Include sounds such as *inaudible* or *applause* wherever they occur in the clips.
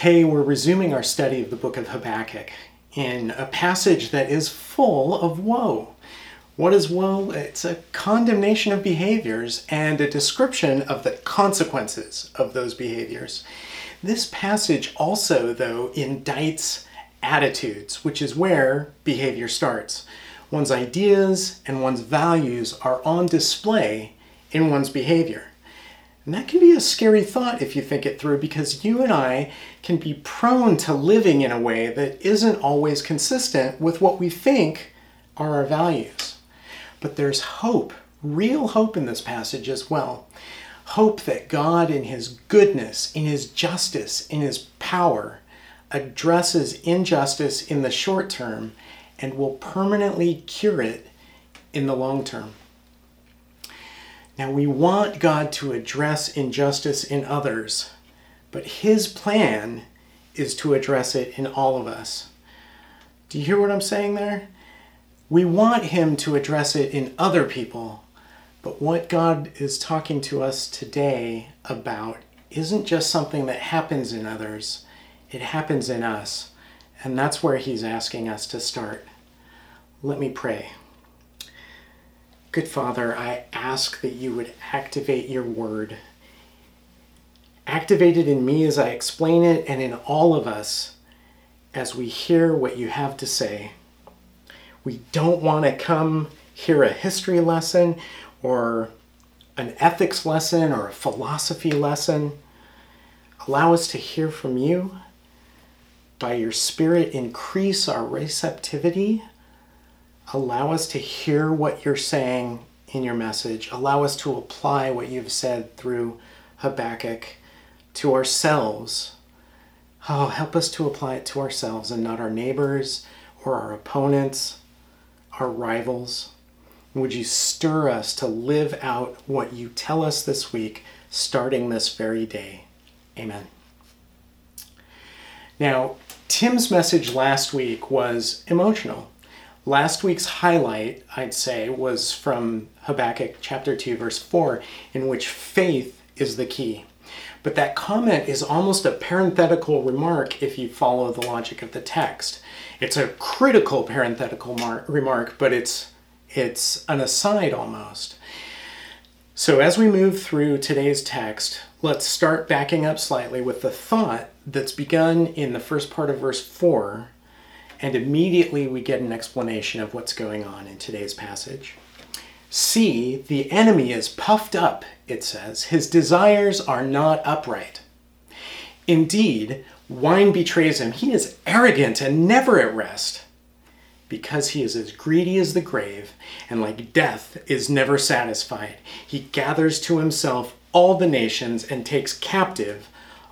Hey, we're resuming our study of the book of Habakkuk in a passage that is full of woe. What is woe? It's a condemnation of behaviors and a description of the consequences of those behaviors. This passage also, though, indicts attitudes, which is where behavior starts. One's ideas and one's values are on display in one's behavior. And that can be a scary thought if you think it through because you and I can be prone to living in a way that isn't always consistent with what we think are our values. But there's hope, real hope in this passage as well. Hope that God, in His goodness, in His justice, in His power, addresses injustice in the short term and will permanently cure it in the long term. Now, we want God to address injustice in others, but His plan is to address it in all of us. Do you hear what I'm saying there? We want Him to address it in other people, but what God is talking to us today about isn't just something that happens in others, it happens in us. And that's where He's asking us to start. Let me pray. Good Father, I ask that you would activate your word. Activate it in me as I explain it and in all of us as we hear what you have to say. We don't want to come hear a history lesson or an ethics lesson or a philosophy lesson. Allow us to hear from you. By your Spirit, increase our receptivity allow us to hear what you're saying in your message. Allow us to apply what you've said through Habakkuk to ourselves. Oh, help us to apply it to ourselves and not our neighbors or our opponents, our rivals. Would you stir us to live out what you tell us this week, starting this very day? Amen. Now, Tim's message last week was emotional. Last week's highlight, I'd say, was from Habakkuk chapter 2, verse 4, in which faith is the key. But that comment is almost a parenthetical remark if you follow the logic of the text. It's a critical parenthetical mar- remark, but it's it's an aside almost. So as we move through today's text, let's start backing up slightly with the thought that's begun in the first part of verse 4 and immediately we get an explanation of what's going on in today's passage. See, the enemy is puffed up, it says. His desires are not upright. Indeed, wine betrays him. He is arrogant and never at rest. Because he is as greedy as the grave, and like death is never satisfied, he gathers to himself all the nations and takes captive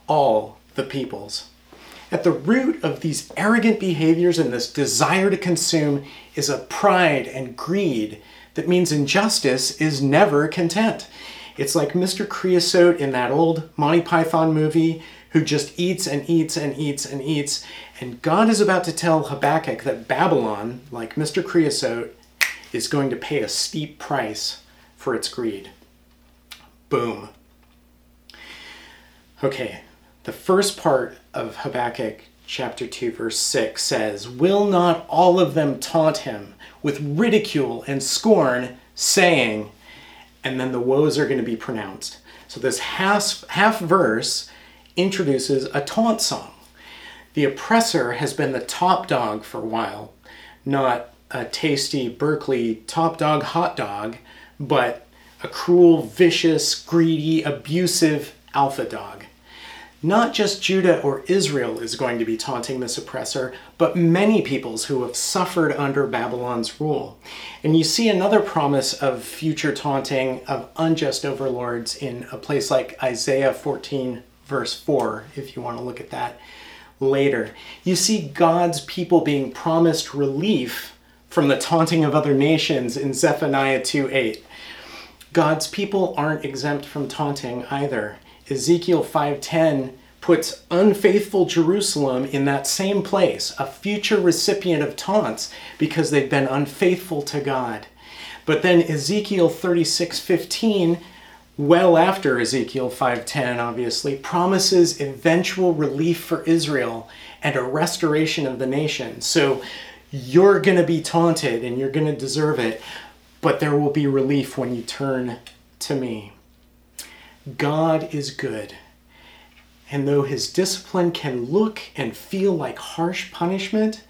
all the peoples. At the root of these arrogant behaviors and this desire to consume is a pride and greed that means injustice is never content. It's like Mr. Creosote in that old Monty Python movie who just eats and eats and eats and eats. And God is about to tell Habakkuk that Babylon, like Mr. Creosote, is going to pay a steep price for its greed. Boom. Okay, the first part of Habakkuk chapter 2, verse 6 says, Will not all of them taunt him with ridicule and scorn, saying, and then the woes are going to be pronounced. So this half, half verse introduces a taunt song. The oppressor has been the top dog for a while, not a tasty Berkeley top dog hot dog, but a cruel, vicious, greedy, abusive alpha dog. Not just Judah or Israel is going to be taunting this oppressor, but many peoples who have suffered under Babylon's rule. And you see another promise of future taunting of unjust overlords in a place like Isaiah 14, verse 4, if you want to look at that later. You see God's people being promised relief from the taunting of other nations in Zephaniah 2 8. God's people aren't exempt from taunting either. Ezekiel 5:10 puts unfaithful Jerusalem in that same place, a future recipient of taunts because they've been unfaithful to God. But then Ezekiel 36:15 well after Ezekiel 5:10 obviously promises eventual relief for Israel and a restoration of the nation. So you're going to be taunted and you're going to deserve it, but there will be relief when you turn to me. God is good. And though his discipline can look and feel like harsh punishment,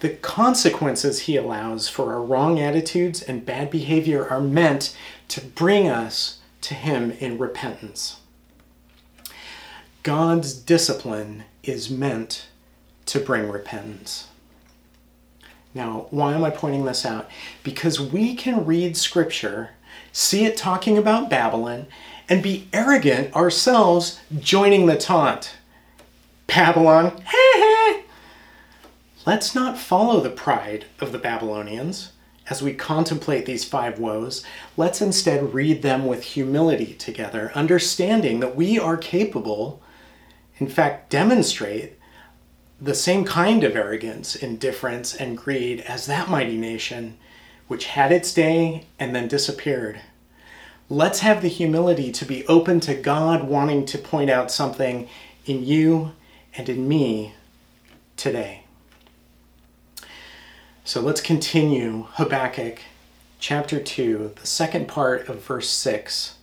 the consequences he allows for our wrong attitudes and bad behavior are meant to bring us to him in repentance. God's discipline is meant to bring repentance. Now, why am I pointing this out? Because we can read scripture, see it talking about Babylon, and be arrogant ourselves joining the taunt. Babylon, Let's not follow the pride of the Babylonians as we contemplate these five woes. Let's instead read them with humility together, understanding that we are capable, in fact, demonstrate the same kind of arrogance, indifference, and greed as that mighty nation, which had its day and then disappeared. Let's have the humility to be open to God wanting to point out something in you and in me today. So let's continue Habakkuk chapter 2, the second part of verse 6.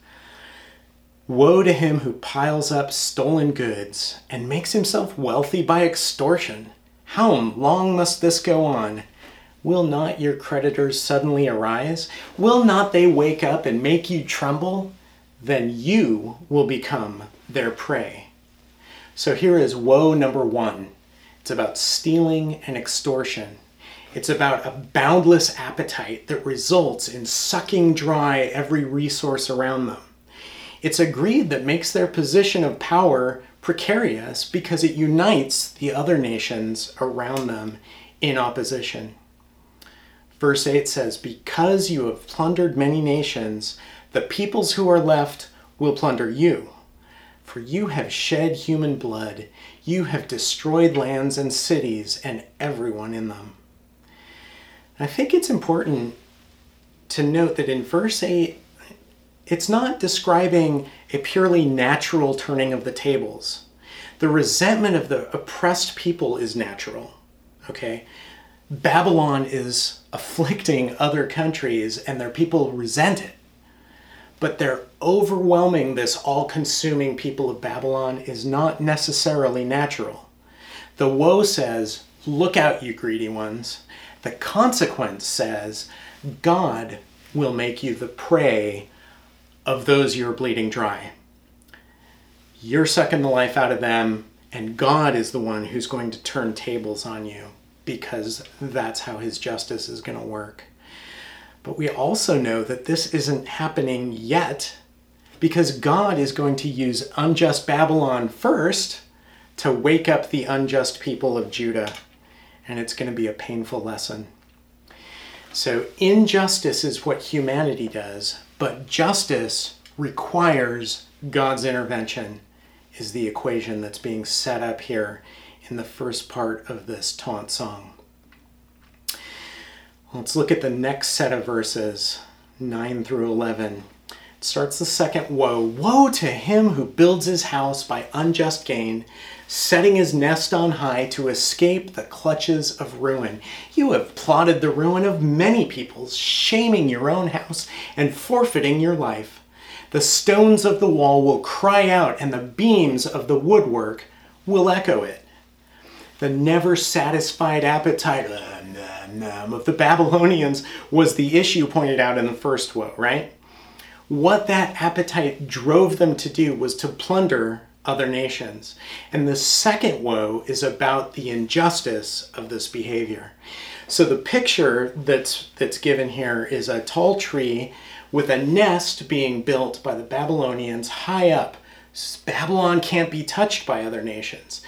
Woe to him who piles up stolen goods and makes himself wealthy by extortion. How long must this go on? Will not your creditors suddenly arise? Will not they wake up and make you tremble? Then you will become their prey. So here is woe number one it's about stealing and extortion. It's about a boundless appetite that results in sucking dry every resource around them. It's a greed that makes their position of power precarious because it unites the other nations around them in opposition. Verse 8 says, Because you have plundered many nations, the peoples who are left will plunder you. For you have shed human blood, you have destroyed lands and cities and everyone in them. I think it's important to note that in verse 8, it's not describing a purely natural turning of the tables. The resentment of the oppressed people is natural. Okay? Babylon is afflicting other countries and their people resent it. But their overwhelming this all consuming people of Babylon is not necessarily natural. The woe says, Look out, you greedy ones. The consequence says God will make you the prey of those you're bleeding dry. You're sucking the life out of them, and God is the one who's going to turn tables on you because that's how his justice is going to work. But we also know that this isn't happening yet because God is going to use unjust Babylon first to wake up the unjust people of Judah and it's going to be a painful lesson. So, injustice is what humanity does, but justice requires God's intervention, is the equation that's being set up here in the first part of this taunt song. Let's look at the next set of verses, 9 through 11. It starts the second woe Woe to him who builds his house by unjust gain setting his nest on high to escape the clutches of ruin. You have plotted the ruin of many peoples, shaming your own house and forfeiting your life. The stones of the wall will cry out, and the beams of the woodwork will echo it. The never satisfied appetite uh, um, of the Babylonians was the issue pointed out in the first woe, right? What that appetite drove them to do was to plunder other nations. And the second woe is about the injustice of this behavior. So the picture that's that's given here is a tall tree with a nest being built by the Babylonians high up. Babylon can't be touched by other nations.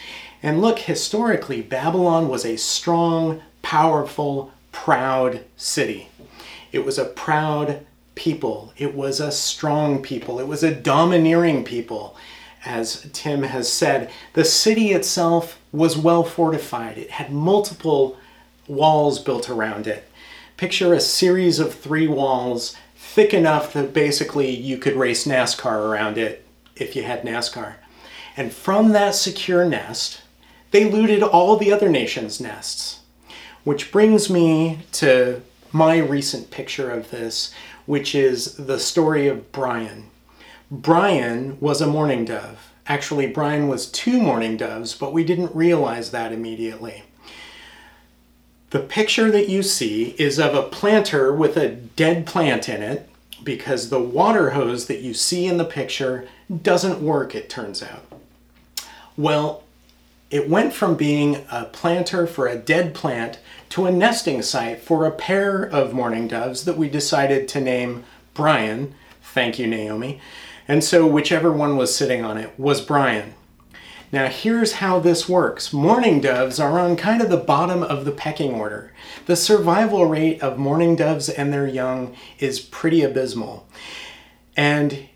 And look, historically, Babylon was a strong, powerful, proud city. It was a proud people. It was a strong people. It was a domineering people as Tim has said, the city itself was well fortified. It had multiple walls built around it. Picture a series of three walls thick enough that basically you could race NASCAR around it if you had NASCAR. And from that secure nest, they looted all the other nations' nests. Which brings me to my recent picture of this, which is the story of Brian. Brian was a mourning dove. Actually, Brian was two mourning doves, but we didn't realize that immediately. The picture that you see is of a planter with a dead plant in it because the water hose that you see in the picture doesn't work, it turns out. Well, it went from being a planter for a dead plant to a nesting site for a pair of mourning doves that we decided to name Brian. Thank you, Naomi. And so, whichever one was sitting on it was Brian. Now, here's how this works mourning doves are on kind of the bottom of the pecking order. The survival rate of mourning doves and their young is pretty abysmal. And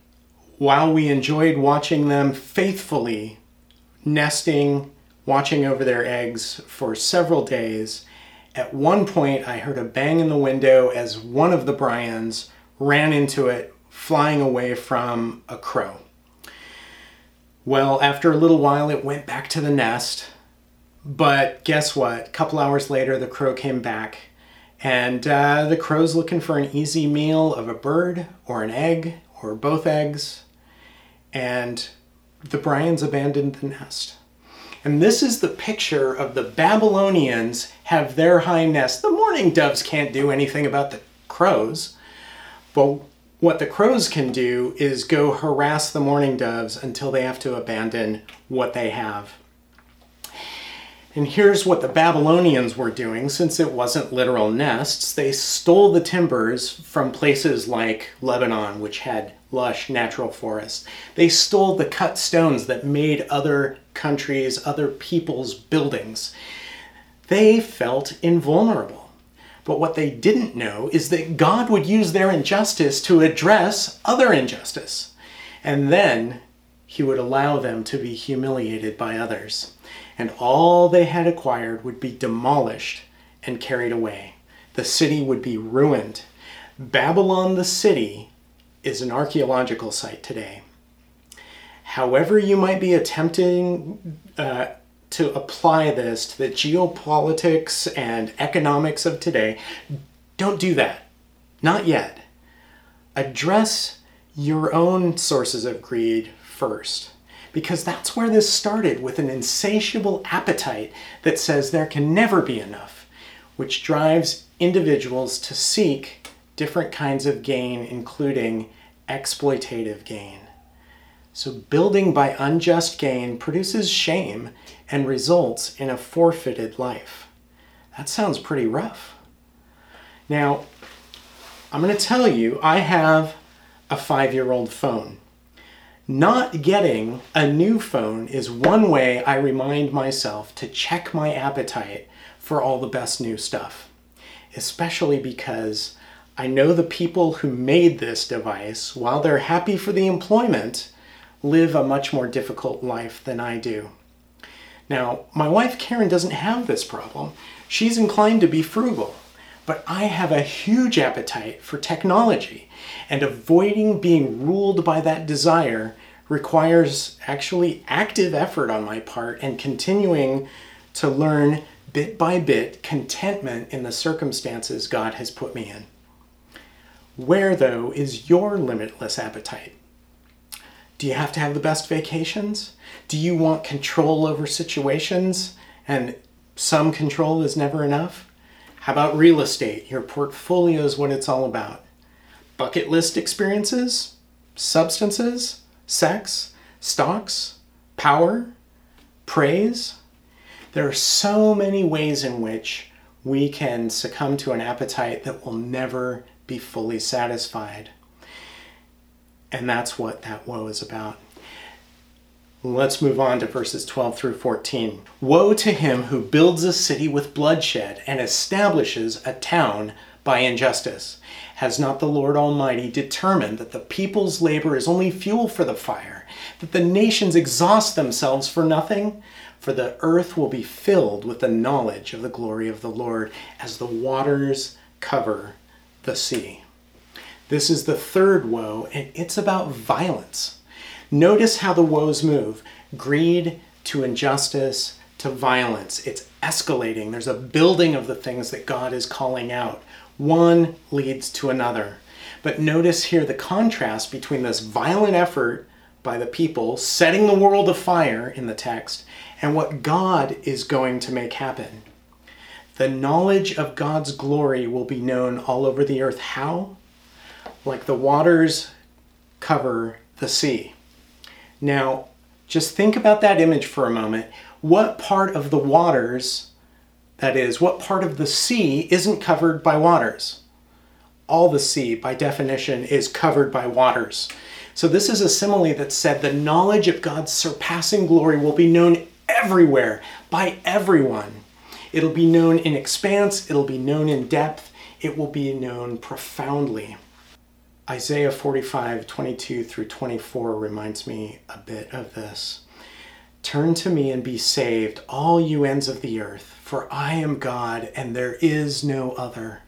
while we enjoyed watching them faithfully nesting, watching over their eggs for several days, at one point I heard a bang in the window as one of the Brians ran into it, flying away from a crow. Well, after a little while, it went back to the nest. But guess what? A couple hours later, the crow came back. And uh, the crow's looking for an easy meal of a bird or an egg or both eggs. And the Brians abandoned the nest. And this is the picture of the Babylonians have their high nest. The mourning doves can't do anything about the crows. But what the crows can do is go harass the mourning doves until they have to abandon what they have. And here's what the Babylonians were doing since it wasn't literal nests. They stole the timbers from places like Lebanon, which had lush natural forests. They stole the cut stones that made other countries, other people's buildings. They felt invulnerable. But what they didn't know is that God would use their injustice to address other injustice. And then he would allow them to be humiliated by others. And all they had acquired would be demolished and carried away. The city would be ruined. Babylon, the city, is an archaeological site today. However, you might be attempting uh, to apply this to the geopolitics and economics of today, don't do that. Not yet. Address your own sources of greed first. Because that's where this started with an insatiable appetite that says there can never be enough, which drives individuals to seek different kinds of gain, including exploitative gain. So, building by unjust gain produces shame and results in a forfeited life. That sounds pretty rough. Now, I'm going to tell you, I have a five year old phone. Not getting a new phone is one way I remind myself to check my appetite for all the best new stuff, especially because I know the people who made this device, while they're happy for the employment, live a much more difficult life than I do. Now, my wife Karen doesn't have this problem. She's inclined to be frugal, but I have a huge appetite for technology, and avoiding being ruled by that desire requires actually active effort on my part and continuing to learn bit by bit contentment in the circumstances God has put me in. Where, though, is your limitless appetite? Do you have to have the best vacations? Do you want control over situations and some control is never enough? How about real estate? Your portfolio is what it's all about. Bucket list experiences? Substances? Sex? Stocks? Power? Praise? There are so many ways in which we can succumb to an appetite that will never be fully satisfied. And that's what that woe is about. Let's move on to verses 12 through 14. Woe to him who builds a city with bloodshed and establishes a town by injustice. Has not the Lord Almighty determined that the people's labor is only fuel for the fire, that the nations exhaust themselves for nothing? For the earth will be filled with the knowledge of the glory of the Lord as the waters cover the sea. This is the third woe, and it's about violence. Notice how the woes move greed to injustice to violence. It's escalating. There's a building of the things that God is calling out. One leads to another. But notice here the contrast between this violent effort by the people setting the world afire in the text and what God is going to make happen. The knowledge of God's glory will be known all over the earth. How? Like the waters cover the sea. Now, just think about that image for a moment. What part of the waters, that is, what part of the sea isn't covered by waters? All the sea, by definition, is covered by waters. So, this is a simile that said the knowledge of God's surpassing glory will be known everywhere by everyone. It'll be known in expanse, it'll be known in depth, it will be known profoundly. Isaiah 45, 22 through 24 reminds me a bit of this. Turn to me and be saved, all you ends of the earth, for I am God and there is no other.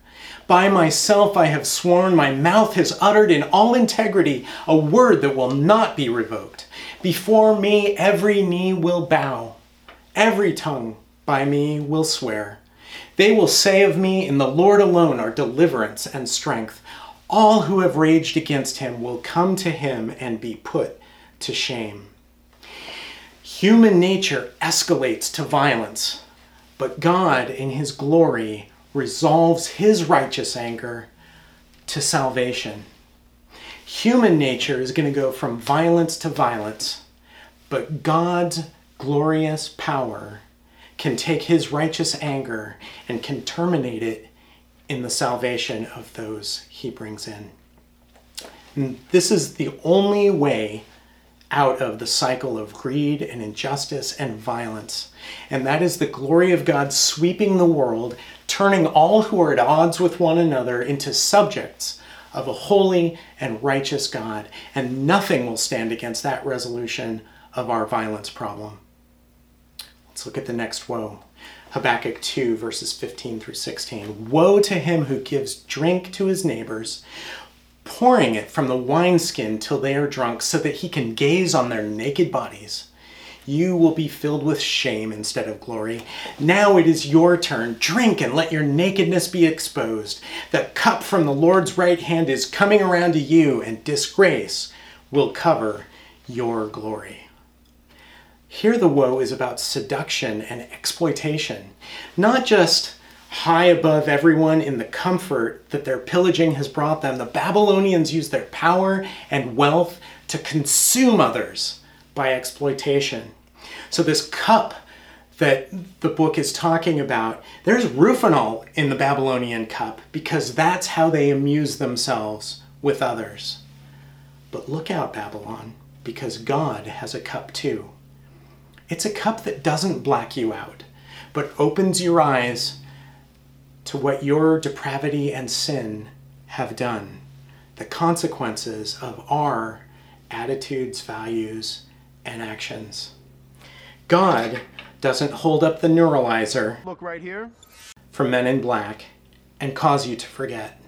By myself I have sworn, my mouth has uttered in all integrity a word that will not be revoked. Before me every knee will bow, every tongue by me will swear. They will say of me, In the Lord alone are deliverance and strength. All who have raged against him will come to him and be put to shame. Human nature escalates to violence, but God, in his glory, resolves his righteous anger to salvation. Human nature is going to go from violence to violence, but God's glorious power can take his righteous anger and can terminate it in the salvation of those he brings in. And this is the only way out of the cycle of greed and injustice and violence. And that is the glory of God sweeping the world, turning all who are at odds with one another into subjects of a holy and righteous God. And nothing will stand against that resolution of our violence problem. Let's look at the next woe. Habakkuk 2, verses 15 through 16. Woe to him who gives drink to his neighbors, pouring it from the wineskin till they are drunk, so that he can gaze on their naked bodies. You will be filled with shame instead of glory. Now it is your turn. Drink and let your nakedness be exposed. The cup from the Lord's right hand is coming around to you, and disgrace will cover your glory. Here, the woe is about seduction and exploitation, not just high above everyone in the comfort that their pillaging has brought them. The Babylonians used their power and wealth to consume others by exploitation. So, this cup that the book is talking about, there's rufinol in the Babylonian cup because that's how they amuse themselves with others. But look out, Babylon, because God has a cup too. It's a cup that doesn't black you out, but opens your eyes to what your depravity and sin have done, the consequences of our attitudes, values, and actions. God doesn't hold up the neuralizer Look right here. for men in black and cause you to forget.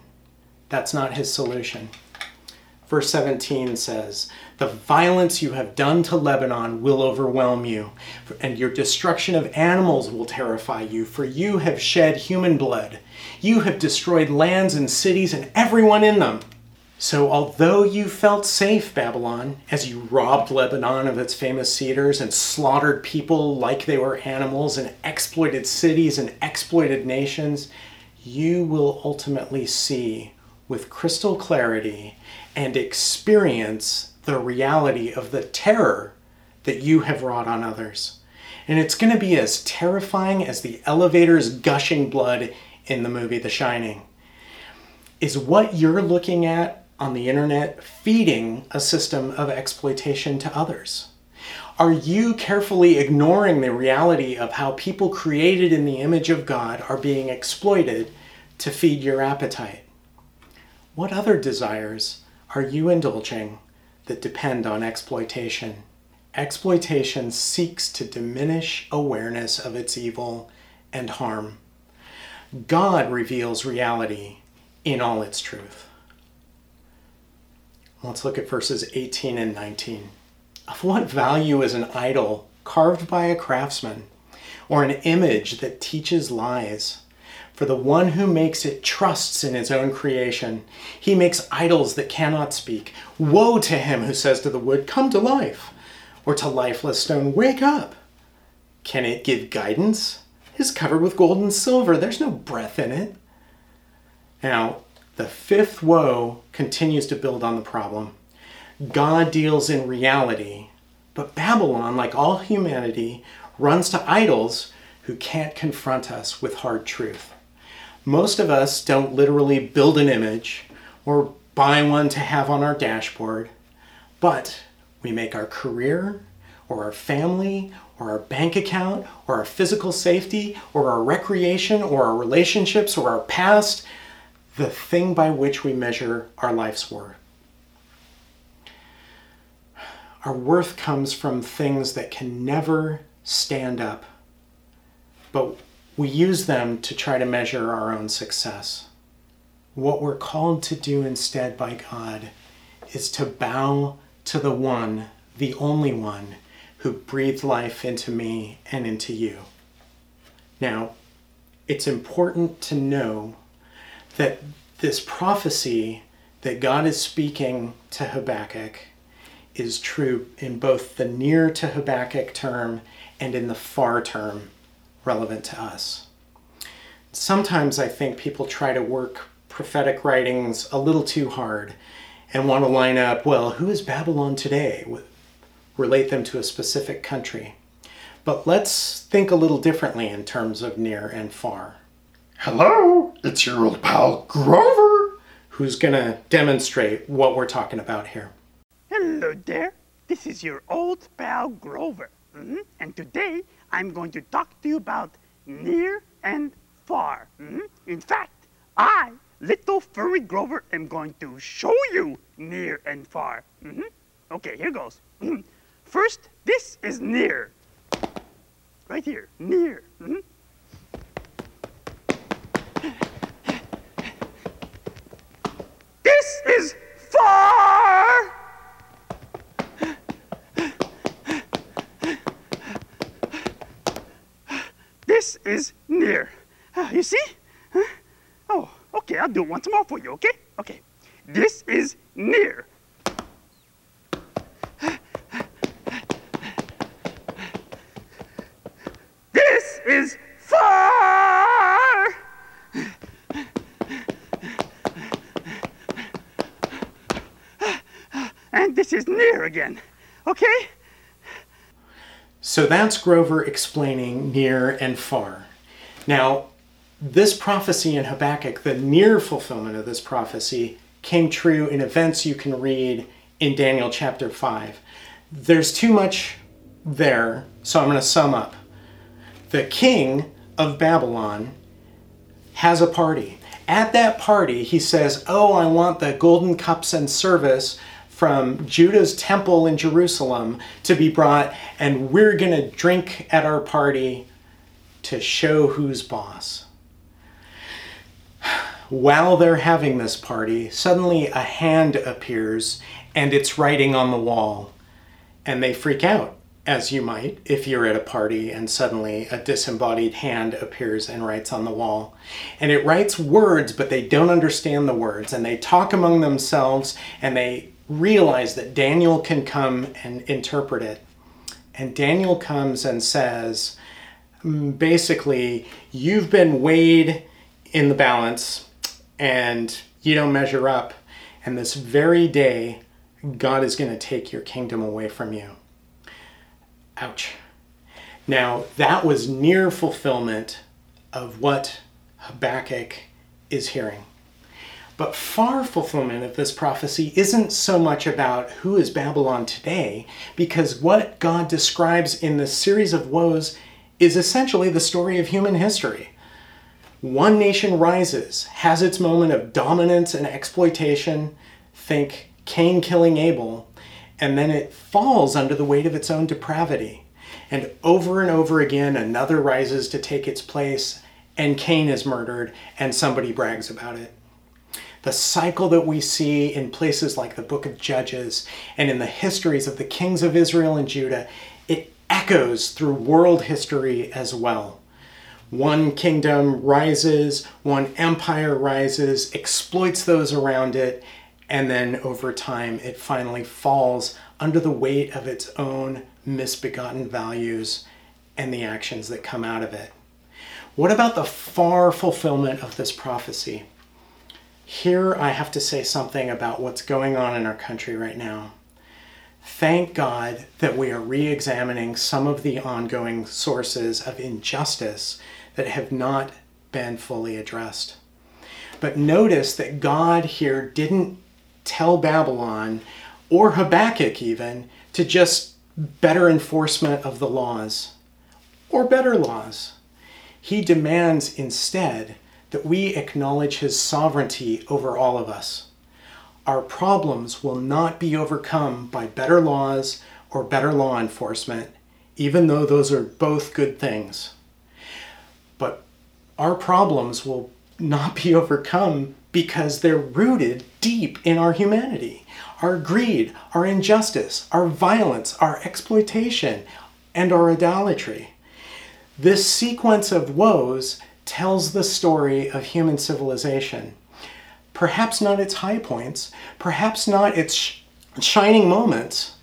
That's not his solution. Verse 17 says, The violence you have done to Lebanon will overwhelm you, and your destruction of animals will terrify you, for you have shed human blood. You have destroyed lands and cities and everyone in them. So, although you felt safe, Babylon, as you robbed Lebanon of its famous cedars and slaughtered people like they were animals and exploited cities and exploited nations, you will ultimately see with crystal clarity and experience the reality of the terror that you have wrought on others. And it's going to be as terrifying as the elevators gushing blood in the movie The Shining. Is what you're looking at on the internet feeding a system of exploitation to others? Are you carefully ignoring the reality of how people created in the image of God are being exploited to feed your appetite? What other desires are you indulging that depend on exploitation? Exploitation seeks to diminish awareness of its evil and harm. God reveals reality in all its truth. Let's look at verses 18 and 19. Of what value is an idol carved by a craftsman, or an image that teaches lies? For the one who makes it trusts in his own creation. He makes idols that cannot speak. Woe to him who says to the wood, Come to life, or to lifeless stone, Wake up. Can it give guidance? It is covered with gold and silver. There's no breath in it. Now, the fifth woe continues to build on the problem. God deals in reality, but Babylon, like all humanity, runs to idols who can't confront us with hard truth. Most of us don't literally build an image or buy one to have on our dashboard, but we make our career or our family or our bank account or our physical safety or our recreation or our relationships or our past the thing by which we measure our life's worth. Our worth comes from things that can never stand up, but we use them to try to measure our own success. What we're called to do instead by God is to bow to the one, the only one, who breathed life into me and into you. Now, it's important to know that this prophecy that God is speaking to Habakkuk is true in both the near to Habakkuk term and in the far term relevant to us. Sometimes I think people try to work prophetic writings a little too hard and want to line up, well, who is Babylon today? Relate them to a specific country. But let's think a little differently in terms of near and far. Hello, it's your old pal Grover. Who's going to demonstrate what we're talking about here? Hello there. This is your old pal Grover. Mhm. And today I'm going to talk to you about near and far. Mhm. In fact, I, little furry Grover, am going to show you near and far. Mhm. Okay, here goes. Mhm. First, this is near. Right here, near. Mhm. This is far. This is near. Ah, You see? Huh? Oh, okay, I'll do it once more for you, okay? Okay. This is near. This is far. And this is near again, okay? So that's Grover explaining near and far. Now, this prophecy in Habakkuk, the near fulfillment of this prophecy, came true in events you can read in Daniel chapter 5. There's too much there, so I'm going to sum up. The king of Babylon has a party. At that party, he says, Oh, I want the golden cups and service from Judah's temple in Jerusalem to be brought, and we're going to drink at our party to show who's boss. While they're having this party, suddenly a hand appears and it's writing on the wall, and they freak out, as you might if you're at a party and suddenly a disembodied hand appears and writes on the wall. And it writes words, but they don't understand the words, and they talk among themselves and they realize that Daniel can come and interpret it. And Daniel comes and says, mm, basically, you've been weighed in the balance and you don't measure up. And this very day, God is going to take your kingdom away from you. Ouch. Now, that was near fulfillment of what Habakkuk is hearing. But far fulfillment of this prophecy isn't so much about who is Babylon today, because what God describes in this series of woes is essentially the story of human history. One nation rises, has its moment of dominance and exploitation, think Cain killing Abel, and then it falls under the weight of its own depravity. And over and over again, another rises to take its place, and Cain is murdered, and somebody brags about it. The cycle that we see in places like the book of Judges and in the histories of the kings of Israel and Judah, it echoes through world history as well. One kingdom rises, one empire rises, exploits those around it, and then over time it finally falls under the weight of its own misbegotten values and the actions that come out of it. What about the far fulfillment of this prophecy? Here I have to say something about what's going on in our country right now. Thank God that we are re examining some of the ongoing sources of injustice that have not been fully addressed. But notice that God here didn't tell Babylon or Habakkuk even to just better enforcement of the laws or better laws. He demands instead that we acknowledge his sovereignty over all of us. Our problems will not be overcome by better laws or better law enforcement, even though those are both good things. But our problems will not be *laughs* overcome because they're rooted deep in our humanity. Our greed, our injustice, our violence, our exploitation, and our idolatry. This sequence of woes tells the story of human civilization. Perhaps not its high points, perhaps not its sh- shining moments,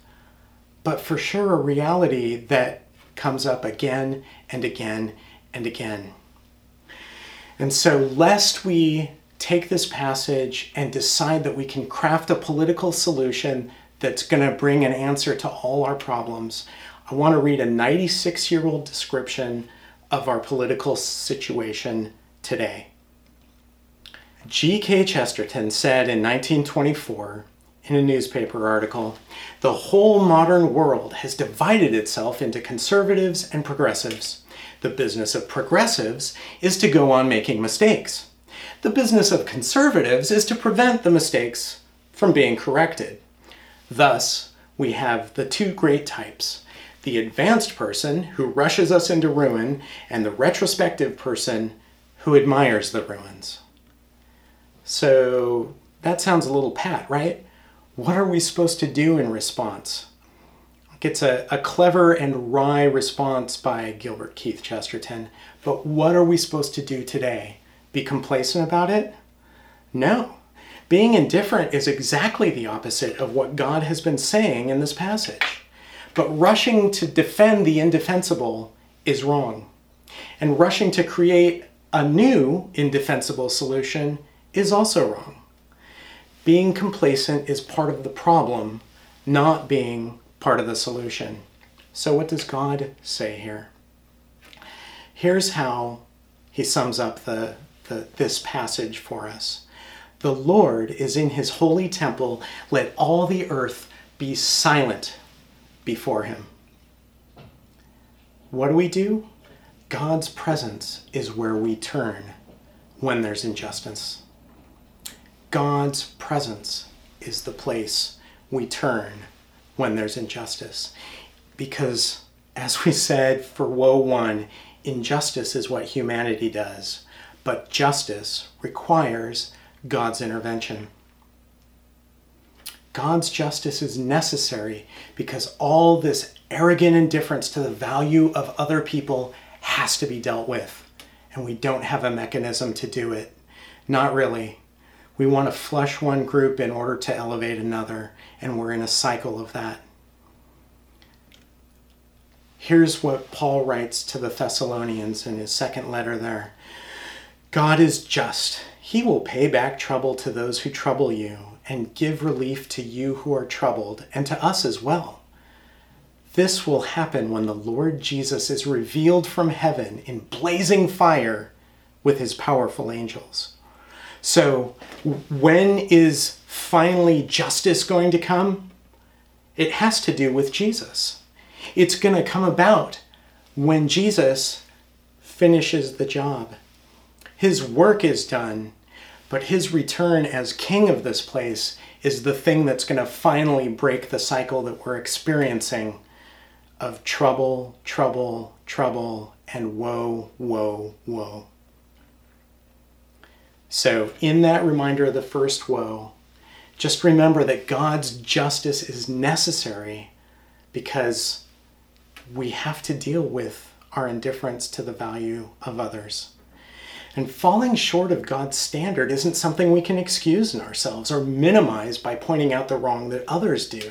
but for sure a reality that comes up again and again and again. And so, lest we take this passage and decide that we can craft a political solution that's going to bring an answer to all our problems, I want to read a 96 year old description of our political situation today. G.K. Chesterton said in 1924 in a newspaper article The whole modern world has divided itself into conservatives and progressives. The business of progressives is to go on making mistakes. The business of conservatives is to prevent the mistakes from being corrected. Thus, we have the two great types the advanced person who rushes us into ruin, and the retrospective person who admires the ruins. So that sounds a little pat, right? What are we supposed to do in response? It's a, a clever and wry response by Gilbert Keith Chesterton, but what are we supposed to do today? Be complacent about it? No. Being indifferent is exactly the opposite of what God has been saying in this passage. But rushing to defend the indefensible is wrong. And rushing to create a new indefensible solution is also wrong. Being complacent is part of the problem, not being part of the solution. So, what does God say here? Here's how he sums up the, the, this passage for us The Lord is in his holy temple, let all the earth be silent before Him. What do we do? God's presence is where we turn when there's injustice. God's presence is the place we turn when there's injustice. Because, as we said for Woe 1, injustice is what humanity does, but justice requires God's intervention. God's justice is necessary because all this arrogant indifference to the value of other people has to be dealt with. And we don't have a mechanism to do it. Not really. We want to flush one group in order to elevate another, and we're in a cycle of that. Here's what Paul writes to the Thessalonians in his second letter there God is just. He will pay back trouble to those who trouble you and give relief to you who are troubled, and to us as well. This will happen when the Lord Jesus is revealed from heaven in blazing fire with his powerful angels. So, when is finally justice going to come? It has to do with Jesus. It's going to come about when Jesus finishes the job. His work is done but his return as king of this place is the thing that's going to finally break the cycle that we're experiencing of trouble, trouble, trouble, and woe, woe, woe. So, in that reminder of the first woe, just remember that God's justice is necessary because we have to deal with our indifference to the value of others. And falling short of God's standard isn't something we can excuse in ourselves or minimize by pointing out the wrong that others do.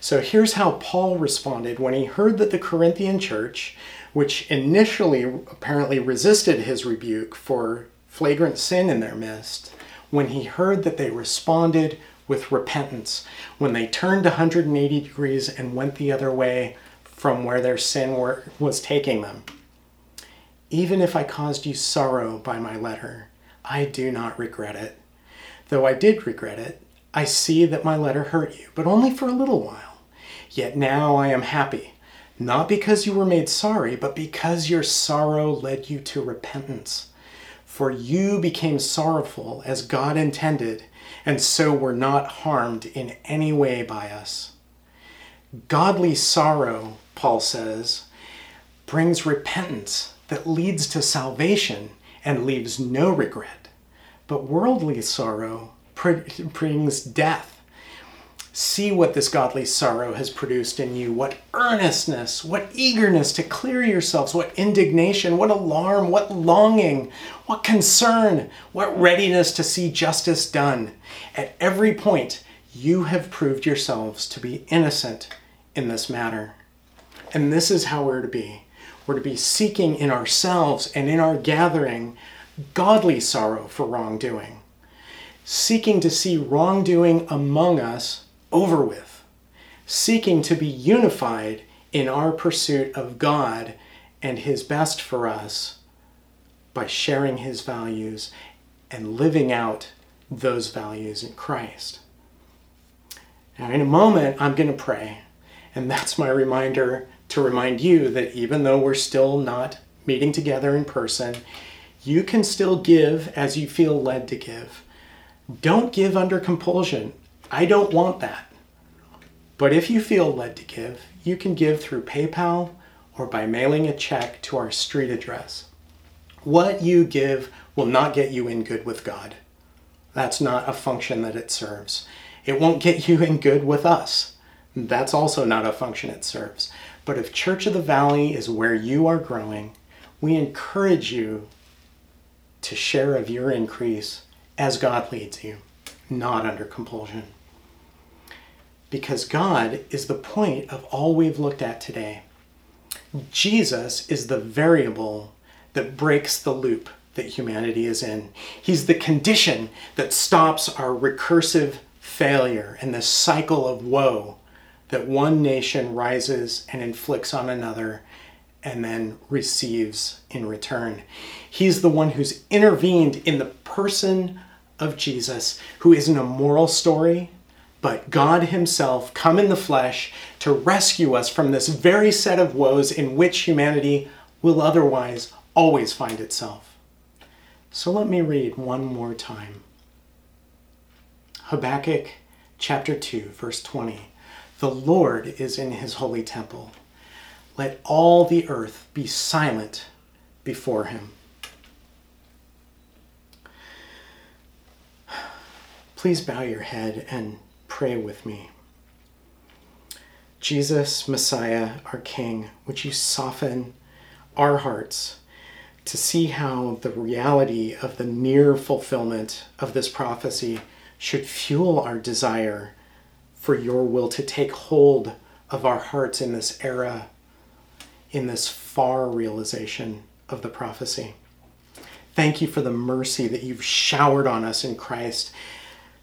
So here's how Paul responded when he heard that the Corinthian church, which initially apparently resisted his rebuke for flagrant sin in their midst, when he heard that they responded with repentance, when they turned 180 degrees and went the other way from where their sin were, was taking them. Even if I caused you sorrow by my letter, I do not regret it. Though I did regret it, I see that my letter hurt you, but only for a little while. Yet now I am happy, not because you were made sorry, but because your sorrow led you to repentance. For you became sorrowful as God intended, and so were not harmed in any way by us. Godly sorrow, Paul says, brings repentance that leads to salvation and leaves no regret. But worldly sorrow brings death. See what this godly sorrow has produced in you. What earnestness, what eagerness to clear yourselves, what indignation, what alarm, what longing, what concern, what readiness to see justice done. At every point, you have proved yourselves to be innocent in this matter. And this is how we're to be. We're to be seeking in ourselves and in our gathering godly sorrow for wrongdoing, seeking to see wrongdoing among us over with, seeking to be unified in our pursuit of God and His best for us by sharing His values and living out those values in Christ. Now, in a moment, I'm going to pray, and that's my reminder to remind you that even though we're still not meeting together in person, you can still give as you feel led to give. Don't give under compulsion. I don't want that. But if you feel led to give, you can give through PayPal or by mailing a check to our street address. What you give will not get you in good with God. That's not a function that it serves. It won't get you in good with us. That's also not a function it serves. But if Church of the Valley is where you are growing, we encourage you to share of your increase as God leads you, not under compulsion. Because God is the point of all we've looked at today. Jesus is the variable that breaks the loop that humanity is in. He's the condition that stops our recursive failure and the cycle of woe that one nation rises and inflicts on another and then receives in return. He's the one who's intervened in the person of Jesus, who isn't a moral story, but God Himself come in the flesh to rescue us from this very set of woes in which humanity will otherwise always find itself. So let me read one more time. Habakkuk chapter 2, verse 20. The Lord is in his holy temple. Let all the earth be silent before him. Please bow your head and pray with me. Jesus, Messiah, our King, would you soften our hearts to see how the reality of the near fulfillment of this prophecy should fuel our desire for your will to take hold of our hearts in this era, in this far realization of the prophecy. Thank you for the mercy that you've showered on us in Christ.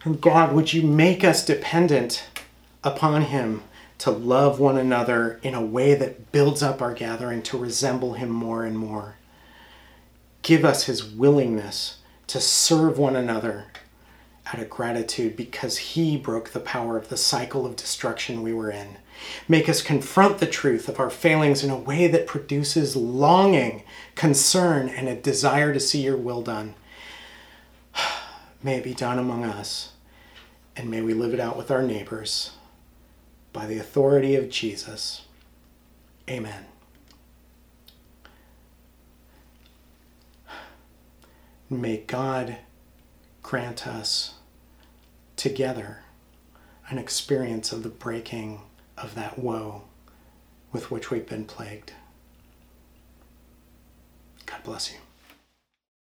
And God, would you make us dependent upon Him to love one another in a way that builds up our gathering to resemble Him more and more? Give us His willingness to serve one another out of gratitude because He broke the power of the cycle of destruction we were in. Make us confront the truth of our failings in a way that produces longing, concern, and a desire to see your will done. *sighs* May it be done among us, and may we live it out with our neighbors. By the authority of Jesus. Amen. May God grant us together an experience of the breaking of that woe with which we've been plagued. God bless you.